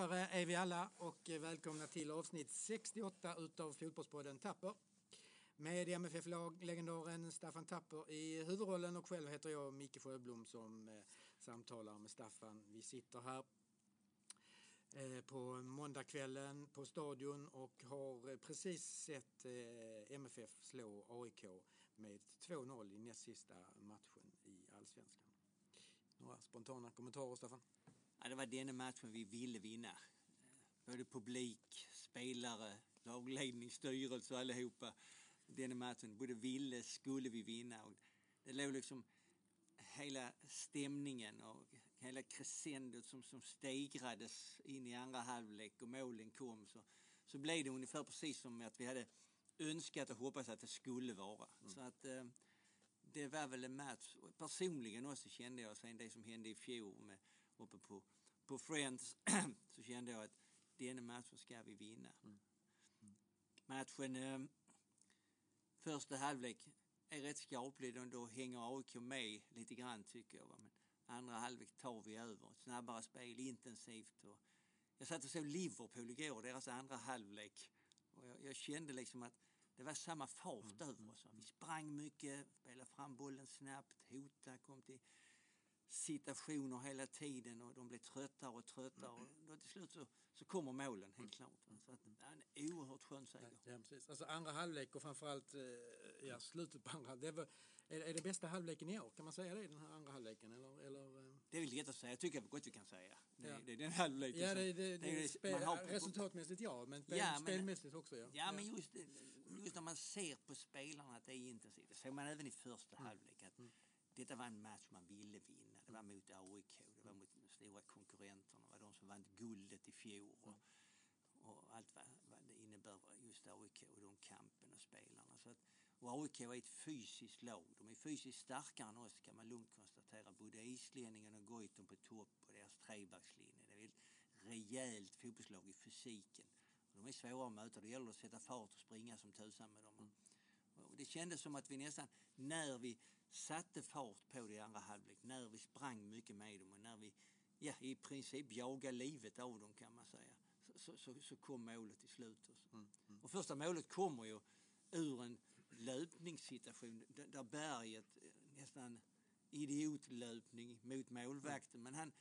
Ja, är vi alla och välkomna till avsnitt 68 utav Fotbollspodden Tapper. Med MFF-legendaren Staffan Tapper i huvudrollen och själv heter jag Micke Sjöblom som eh, samtalar med Staffan. Vi sitter här eh, på måndagskvällen på stadion och har eh, precis sett MFF slå AIK med 2-0 i näst sista matchen i Allsvenskan. Några spontana kommentarer Staffan? Ja, det var denna matchen vi ville vinna. Både publik, spelare, lagledning, styrelse och allihopa. Denna matchen både ville, skulle vi vinna. Och det låg liksom hela stämningen och hela crescendot som, som stegrades in i andra halvlek och målen kom så, så blev det ungefär precis som att vi hade önskat och hoppats att det skulle vara. Mm. Så att eh, det var väl en match. Personligen också kände jag sen det som hände i fjol med uppe på, på Friends så kände jag att denna matchen ska vi vinna. Mm. Mm. Matchen, eh, första halvlek är rätt skaplig. Då, då hänger AIK med lite grann tycker jag. Men andra halvlek tar vi över. Snabbare spel, intensivt. Och jag satt och såg Liverpool igår, deras andra halvlek. Och jag, jag kände liksom att det var samma fart mm. över oss. Vi sprang mycket, spelade fram bollen snabbt, hotade, kom till situationer hela tiden och de blir tröttare och tröttare. Och då till slut så, så kommer målen helt klart. Så att, det är en oerhört skön seger. Ja, precis. Alltså andra halvlek och framförallt eh, ja, slutet på andra. Det var, är, är det bästa halvleken i år? Kan man säga det, den här andra halvleken? Eller, eller? Eh? Det är väl lätt att säga. Jag tycker gott vi kan säga. Det, ja. det är den halvleken ja, det, det, det, det spel, har, Resultatmässigt ja, men, spel, ja, men spelmässigt också ja. Ja, men just, just när man ser på spelarna att det är intensivt. Det ser man även i första mm. halvlek. Att, mm detta var en match man ville vinna. Det var mot AIK, det var mot de stora konkurrenterna, det var de som vann guldet i fjol. Och, och allt vad, vad, det innebär just AIK och de kampen och spelarna. Så att, och AIK är ett fysiskt lag. De är fysiskt starkare än oss kan man lugnt konstatera. Både islänningen och Goitom på topp och deras trebackslinje. Det är ett rejält fotbollslag i fysiken. Och de är svåra att möta. Det gäller att sätta fart och springa som tusan med dem. Mm. Och det kändes som att vi nästan, när vi satte fart på det i andra halvlek, när vi sprang mycket med dem och när vi ja, i princip jagade livet av dem kan man säga, så, så, så kom målet till slut. Mm, mm. Och första målet kommer ju ur en löpningssituation där Berget nästan idiotlöpning mot målvakten. Men han,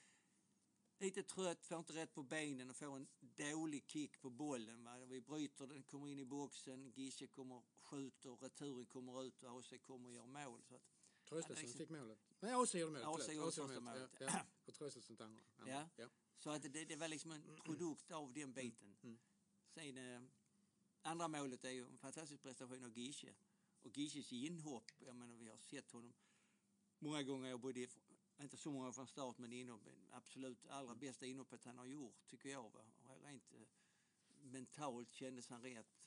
lite trött, får inte rätt på benen och får en dålig kick på bollen. Va? Vi bryter den, kommer in i boxen, Gische kommer skjuter, returen kommer ut och AC kommer och gör mål. Så att, Tröstelsen liksom, fick målet. Nej, AC gjorde målet. AC gjorde första målet. Ja, ja. Och till andra. Ja. ja. Så att det, det var liksom en produkt av den biten. Mm. mm. Sen, eh, andra målet är ju en fantastisk prestation av Gische. Och Gisches inhopp, jag menar vi har sett honom många gånger, både inte så många från start, men inhopp, absolut allra bästa inhoppet han har gjort, tycker jag. Va? Och rent eh, mentalt kändes han rätt.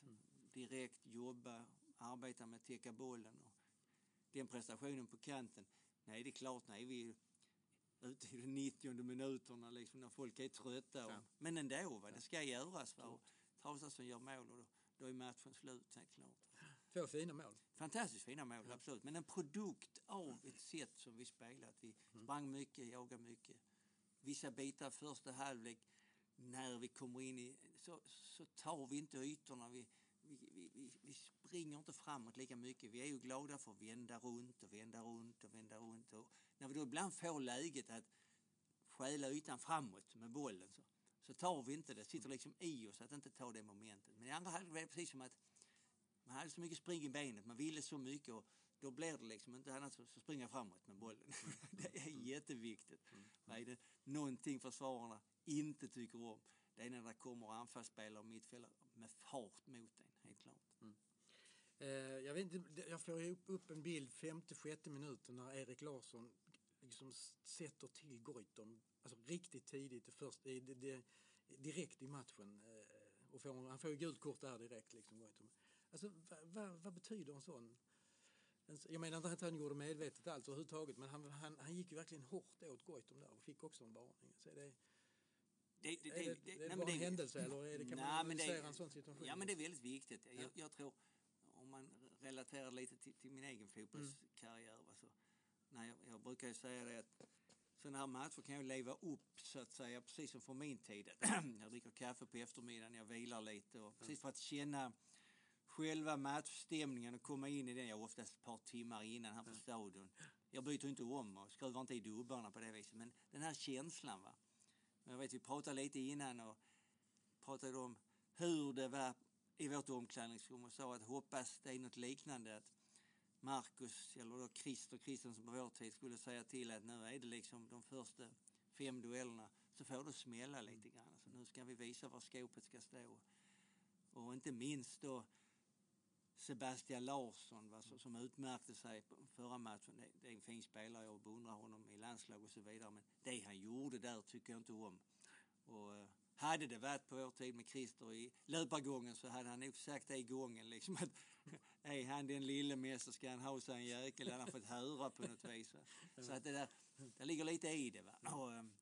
Direkt jobba, arbeta med att täcka bollen. Och den prestationen på kanten, nej det är klart, nej vi ute i de 90 minuterna liksom, när folk är trötta. Och, ja. Men ändå, va? det ska göras. Va? Traustason gör mål och då, då är matchen slut helt klart. Två fina mål. Fantastiskt fina mål, absolut. Men en produkt av ett sätt som vi spelat. Vi mm. sprang mycket, jagade mycket. Vissa bitar första halvlek, när vi kommer in i, så, så tar vi inte ytorna. Vi, vi, vi, vi, springer inte framåt lika mycket. Vi är ju glada för att vända runt och vända runt och vända runt. Och när vi då ibland får läget att stjäla ytan framåt med bollen så, så tar vi inte det. sitter liksom i oss att inte ta det momentet. Men i andra halvlek var det precis som att man hade så mycket spring i benet, man ville så mycket och då blir det liksom inte annat så, springer framåt med bollen. det är jätteviktigt. Mm. Är det någonting försvararna inte tycker om, det är när det kommer anfallsspelare och mittfältare med fart mot en, helt klart. Mm. Eh, jag, vet inte, jag får upp en bild femte, sjätte minuten när Erik Larsson liksom sätter till Goitom alltså riktigt tidigt, först, i, det, direkt i matchen. Eh, och får, han får ju gult kort där direkt. Liksom, alltså, vad, vad, vad betyder en sån? Jag menar inte att han gjorde medvetet allt överhuvudtaget men han, han, han gick ju verkligen hårt åt Goitom där och fick också en varning. Så är det, det, det, är det, det, det, det bara en händelse eller är det, kan nej, man analysera en sån situation? Ja men det är väldigt viktigt. Jag, jag tror, om man relaterar lite till, till min egen fotbollskarriär. Mm. Alltså, nej, jag, jag brukar ju säga det att sådana här matcher kan jag leva upp så att säga, precis som för min tid. jag dricker kaffe på eftermiddagen, jag vilar lite och precis för att känna själva matchstämningen och komma in i den, jag oftast ett par timmar innan här på stadion. Jag byter inte om och skruvar inte i dubbarna på det viset, men den här känslan. Va? Jag vet, vi pratade lite innan och pratade om hur det var i vårt omklädningsrum och sa att hoppas det är något liknande. Att Marcus, eller då Christer Kristensson på vår tid, skulle säga till att nu är det liksom de första fem duellerna så får det smälla lite grann. Så nu ska vi visa var skåpet ska stå. Och inte minst då Sebastian Larsson va, som utmärkte sig förra matchen. Det, är en fin spelare, jag beundrar honom i landslag och så vidare. Men det han gjorde där tycker jag inte om. Och, eh, hade det varit på vår tid med Christer i löpargången så hade han nog sagt det i gången liksom att är han den lille mäster ska han ha sig en jäkel, han har fått höra på något vis. Va? Så att det där, det ligger lite i det. Va? Och, um,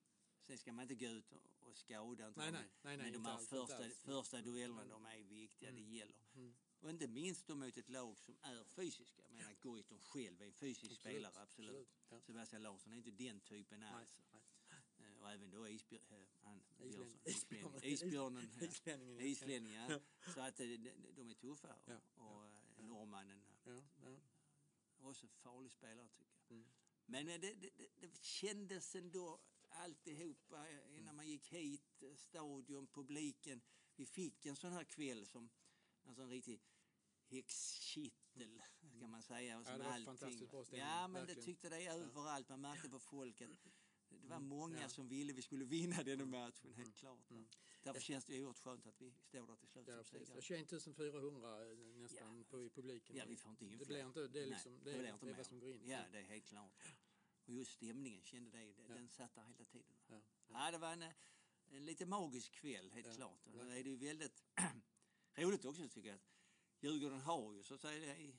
sen ska man inte gå ut och, skada. Inte nej, nej, nej, men de här första, första duellerna de är viktiga, mm. det gäller. Mm. Och inte minst då mot ett lag som är fysiska. Jag menar Goitom själv är en fysisk absolut, spelare, absolut. absolut ja. Sebastian Larsson är inte den typen alls. Eh, och även då isbjör, isbjörnen, isbjörnen, islänningen, ja. islänningen ja. Så att de, de är tuffa. Och, ja. och ja. norrmannen, ja. Ja. också farlig spelare tycker jag. Mm. Men det, det, det, det kändes ändå alltihopa innan man gick hit, stadion, publiken. Vi fick en sån här kväll som alltså en riktig häxkittel kan man säga. Och ja, det var allting. fantastiskt bra stämning. Ja, men verkligen. det tyckte det överallt. Man märkte på folket. Det var mm. många ja. som ville vi skulle vinna den matchen, helt mm. klart. Mm. Därför känns det oerhört skönt att vi står där till slut ja, som segrare. 21 400 nästan ja. på, i publiken. Ja, vi får inte in Det blir inte, det är, liksom, Nej, det, det, är, det är vad som går in. Ja, det är helt klart. Och just stämningen, kände det, den satt där hela tiden. Ja, ja. det var en, en lite magisk kväll, helt klart. Och det är ju väldigt roligt också tycker jag att Djurgården har ju så att säga i,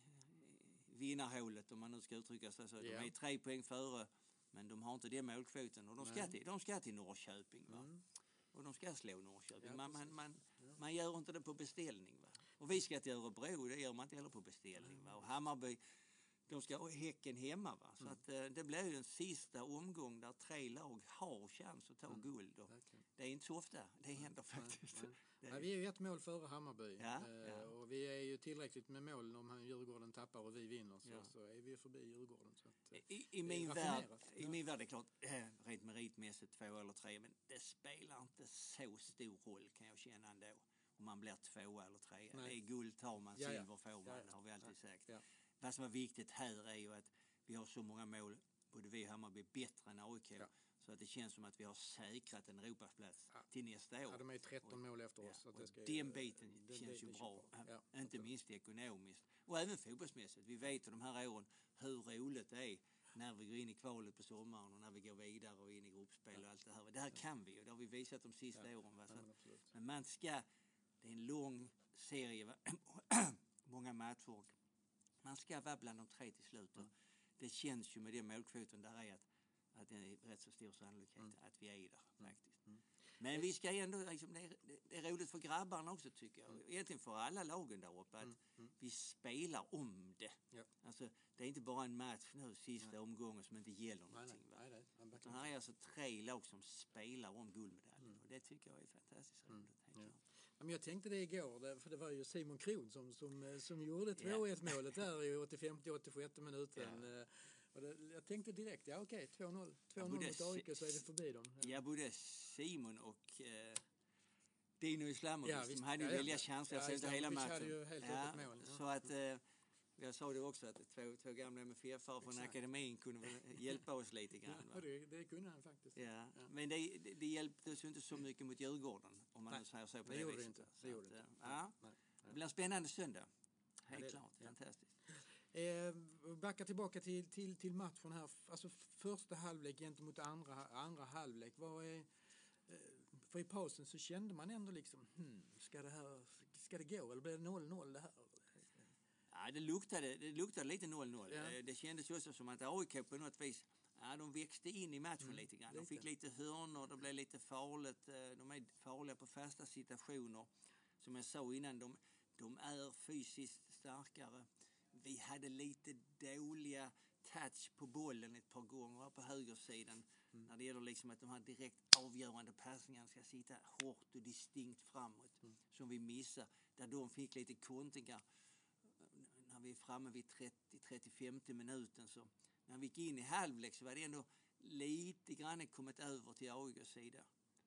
vinnarhålet om man nu ska uttrycka sig så. De är tre poäng före men de har inte den målkvoten och de ska, till, de ska till Norrköping. Va? Mm. Och de ska slå Norrköping. Ja, man, man, man, ja. man gör inte det på beställning. Va? Och vi ska till Örebro, det gör man inte heller på beställning. Va? Och Hammarby, de ska ha Häcken hemma. Va? Så mm. att, eh, det blir ju en sista omgång där tre lag har chans att ta mm. guld. Det är inte så ofta det händer faktiskt. Nej, nej. vi är ju ett mål före Hammarby. Ja, eh, ja. Och vi är ju tillräckligt med mål om Djurgården tappar och vi vinner så, ja. så är vi förbi Djurgården. Så att, I, i, min värld, I min värld är det klart, eh, rent meritmässigt två eller tre, men det spelar inte så stor roll kan jag känna ändå om man blir tvåa eller trea. Det är guld tar man, silver får man, det har vi alltid sagt. Vad som är viktigt här är ju att vi har så många mål, både vi och Hammarby, bättre än AIK. Ja. Så att det känns som att vi har säkrat en Europaplats ja. till nästa år. Ja, de är 13 mål efter oss. Ja, ska, den biten den känns ju bra. bra. Inte minst ekonomiskt. Och även fotbollsmässigt. Vi vet de här åren hur roligt det är när vi går in i kvalet på sommaren och när vi går vidare och in i gruppspel och allt det här. Det här kan vi och det har vi visat de sista åren. Va? Att, men man ska, det är en lång serie, många matcher man ska vara bland de tre till slut. Mm. Det känns ju med den målkvoten där är att, att det är rätt så stor sannolikhet mm. att vi är där mm. faktiskt. Mm. Men vi ska ändå, liksom, det, är, det är roligt för grabbarna också tycker jag. Mm. Egentligen för alla lagen där uppe att mm. vi spelar om det. Ja. Alltså, det är inte bara en match nu sista nej. omgången som inte gäller någonting. Nej, nej, nej, nej. här är alltså tre lag som spelar om guldmedaljen och det tycker jag är fantastiskt roligt. Ja. Men jag tänkte det igår, för det var ju Simon Kron som, som, eh, som gjorde 2-1 målet där i 85-86 minuten. Ja. Och det, jag tänkte direkt, ja okej, 2-0 2-0 mot AIK så är det förbi dem. Ja, både Simon och eh, Dino Islamovic, ja, de hade ju ja, väldiga chanser ja, sätta hela matchen. Hade ju helt ja, mål. Så att, eh, jag sa det också att två, två gamla MFF-are från akademin kunde hjälpa oss lite grann. Ja, det, det kunde han faktiskt. Ja. ja. Men det, det, det hjälpte oss inte så mycket mot Djurgården om man Nej, säger så på det, det viset. Inte. Det gjorde att, inte. Ja. Nej. Det blir en spännande söndag. Helt klart, fantastiskt. Eh, backa tillbaka till, till, till matchen här. Alltså första halvlek gentemot andra, andra halvlek. Vad är, eh, för i pausen så kände man ändå liksom, hmm, ska det här, ska det gå eller blir det 0-0 det här? Ja, det luktade, det luktade lite 0-0. Ja. Eh, det kändes också som att AIK på något vis Ja, de växte in i matchen mm, lite grann. De fick lite hörnor, det blev lite farligt. Eh, de är farliga på fasta situationer. Som jag sa innan, de, de är fysiskt starkare. Vi hade lite dåliga touch på bollen ett par gånger på högersidan. Mm. När det gäller liksom att de här direkt avgörande passningarna ska sitta hårt och distinkt framåt. Mm. Som vi missar. Där de fick lite kontringar. Vi är framme vid 30-35 minuten så när vi gick in i halvlek så var det ändå lite grann kommit över till AIKs sida.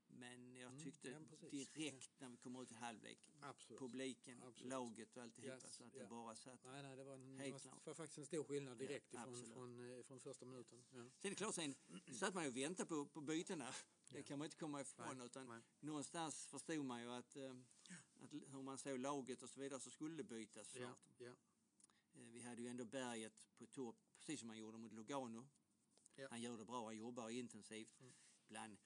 Men jag mm, tyckte mm, ja, direkt när vi kom ut i halvlek, Absolut. publiken, Absolut. laget och alltihopa, yes, så att det bara satt nej, nej, det var, en, helt det var faktiskt en stor skillnad direkt ja, ifrån, från, eh, från första minuten. Ja. Sen är det klart, sen satt man ju och väntade på, på bytena. Det kan man inte komma ifrån. Nej, utan nej. Någonstans förstod man ju att, äh, att hur man såg laget och så vidare så skulle det bytas. Ja, ja. Äh, vi hade ju ändå berget på topp, precis som man gjorde mot Lugano. Ja. Han gör det bra, han jobbar intensivt. Mm. Ibland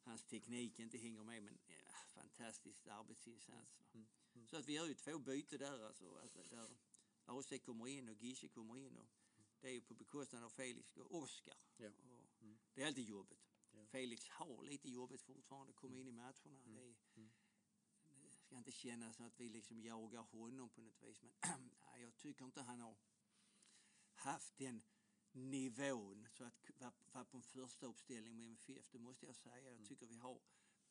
hans teknik inte hänger med men ja, fantastisk arbetsinsats. Mm. Mm. Så att vi gör ju två byten där alltså. alltså där AC kommer in och Gische kommer in. Och det är ju på bekostnad av Felix och Oskar. Ja. Och mm. Det är alltid jobbigt. Felix har lite jobbigt fortfarande komma in i matcherna. Mm. Det, mm. Ska inte kännas som att vi liksom jagar honom på något vis. Men jag tycker inte han har haft den nivån så att vara på en första uppställning med MFF, det måste jag säga. Jag mm. tycker vi har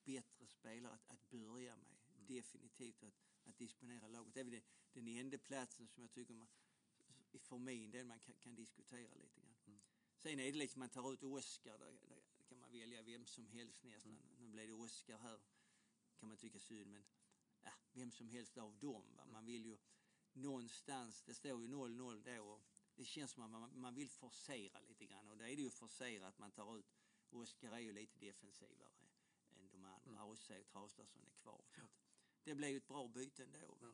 bättre spelare att, att börja med. Mm. Definitivt att, att disponera laget. Det är väl den, den enda platsen som jag tycker man, för min del man kan, kan diskutera lite grann. Mm. Sen är det liksom man tar ut Oskar, där, där, kan man välja vem som helst nästan. Mm. Nu blev det Oskar här, kan man tycka synd, men ja, vem som helst av dem. Va? Man vill ju någonstans, det står ju 0-0 då och det känns som att man, man vill forcera lite grann och det är det ju forcera att man tar ut Oskar är ju lite defensivare än de andra. Mm. Och Traustason är kvar. Så det blev ju ett bra byte ändå. Ja.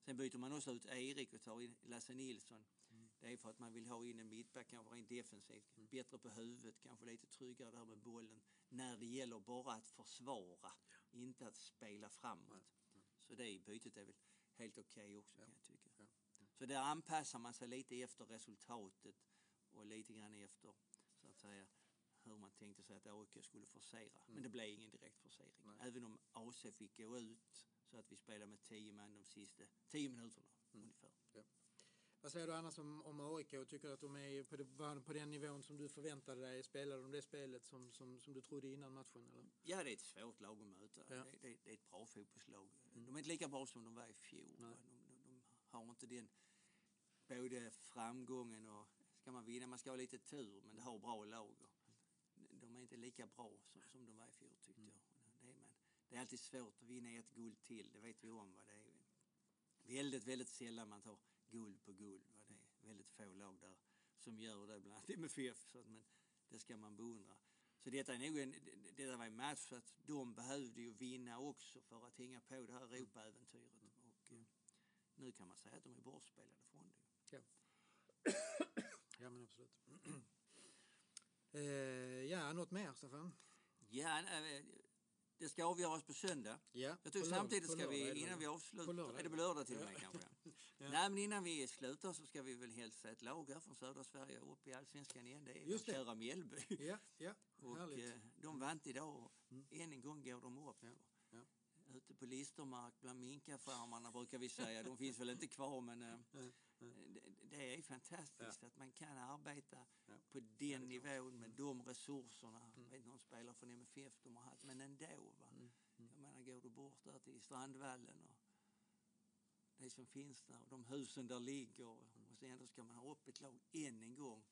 Sen byter man också ut Erik och tar in Lasse Nilsson. Mm. Det är för att man vill ha in en mittback, kanske rent defensivt. Mm. Bättre på huvudet, kanske lite tryggare där med bollen. När det gäller bara att försvara, ja. inte att spela framåt. Ja. Så det bytet är väl helt okej okay också kan jag tycka. Så där anpassar man sig lite efter resultatet och lite grann efter så att säga hur man tänkte sig att AIK skulle forcera. Mm. Men det blev ingen direkt forcering. Nej. Även om AC fick gå ut så att vi spelade med tio man de sista tio minuterna mm. ungefär. Vad säger du annars om, om AIK? Tycker du att de är på, det, på den nivån som du förväntade dig? Spelade de det spelet som, som, som du trodde innan matchen? Eller? Ja, det är ett svårt lag att möta. Ja. Det, det, det, är ett bra fotbollslag. Mm. De är inte lika bra som de var i fjol. De, de, de, har inte den både framgången och ska man vinna, man ska ha lite tur men det har bra lag. De är inte lika bra som, som de var i fjol tyckte mm. jag. Det är, men det är alltid svårt att vinna ett guld till, det vet vi om vad det är. Väldigt, väldigt sällan man tar guld på guld. Va? Det är väldigt få lag där som gör det, bland annat MFF, så att, men det ska man beundra. Så detta är nog en, detta var en match för att de behövde ju vinna också för att hänga på det här Europaäventyret. Mm. Och eh, nu kan man säga att de är bortspelade från det. Ja, ja men absolut. eh, ja, något mer Staffan? Ja, det ska avgöras på söndag. Ja, jag tror samtidigt ska vi, innan vi avslutar, är det på lördag till och med kanske? Ja. Nej, men innan vi slutar så ska vi väl hälsa ett lag här från södra Sverige upp i allsvenskan igen. Det är Just det. kära Mjällby. Ja, ja, och härligt. Eh, de vann idag mm. än en gång går de upp. Ja. Ja. Ute på Listermark bland minkafarmarna brukar vi säga. De finns väl inte kvar men eh, det är fantastiskt ja. att man kan arbeta ja. på den nivån med de resurserna. Mm. vet någon spelare från MFF de har haft, men ändå. Va? Mm. Mm. Jag menar, går du bort där till Strandvallen och det som finns där, och de husen där ligger och sen ändå ska man ha upp ett lag än en gång.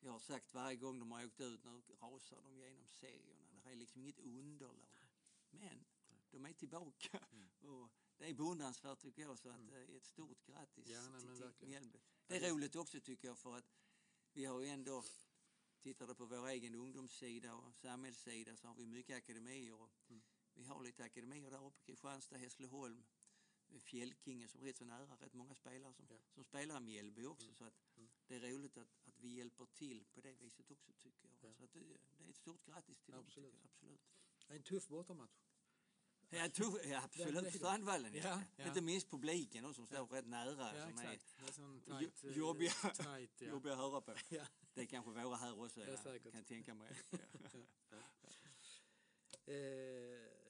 Jag har sagt varje gång de har åkt ut, nu rasar de genom serierna. Det är liksom inget underlag. Men de är tillbaka. Mm. Och det är beundransvärt tycker jag. Så att, mm. Eh, ett stort grattis ja, nej, till, till Mjällby. Det är roligt också tycker jag för att vi har ju ändå Tittar du på vår egen ungdomssida och samhällssida så har vi mycket akademier. Mm. Vi har lite akademier där uppe, Kristianstad, Hässleholm, Fjällkinge som är rätt så nära, rätt många spelare som, ja. som spelar i Mjällby också. Mm. Så att mm. det är roligt att, att vi hjälper till på det viset också tycker jag. Ja. Så att det, det, är ett stort grattis till Absolut. dem. Absolut. Det är en tuff bortamatch. Ja, tog, ja absolut. Strandvallen, ja. ja. Inte minst publiken då, som står rätt nära. Ja, som exakt. är, är tight, jobbiga, tight, ja. jobbiga att höra på. Det är kanske våra här också, ja, ja, kan jag tänka mig. ja.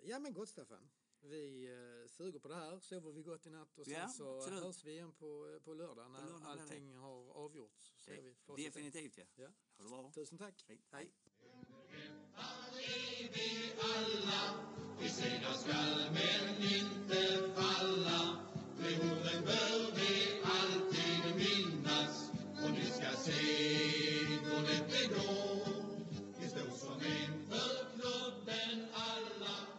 ja, men gott Staffan. Vi eh, suger på det här, sover vi gott i natt och sen ja, så absolut. hörs vi igen på, eh, på lördag när på lördag allting har avgjorts. Så det, eh, vi definitivt ja. ja. Ha det bra. Tusen tack. Hej. Hej. är vi alla, vi segrar skall men inte falla. De orden bör vi alltid minnas och ni ska se hur lätt det går. Vi står som en för klubben alla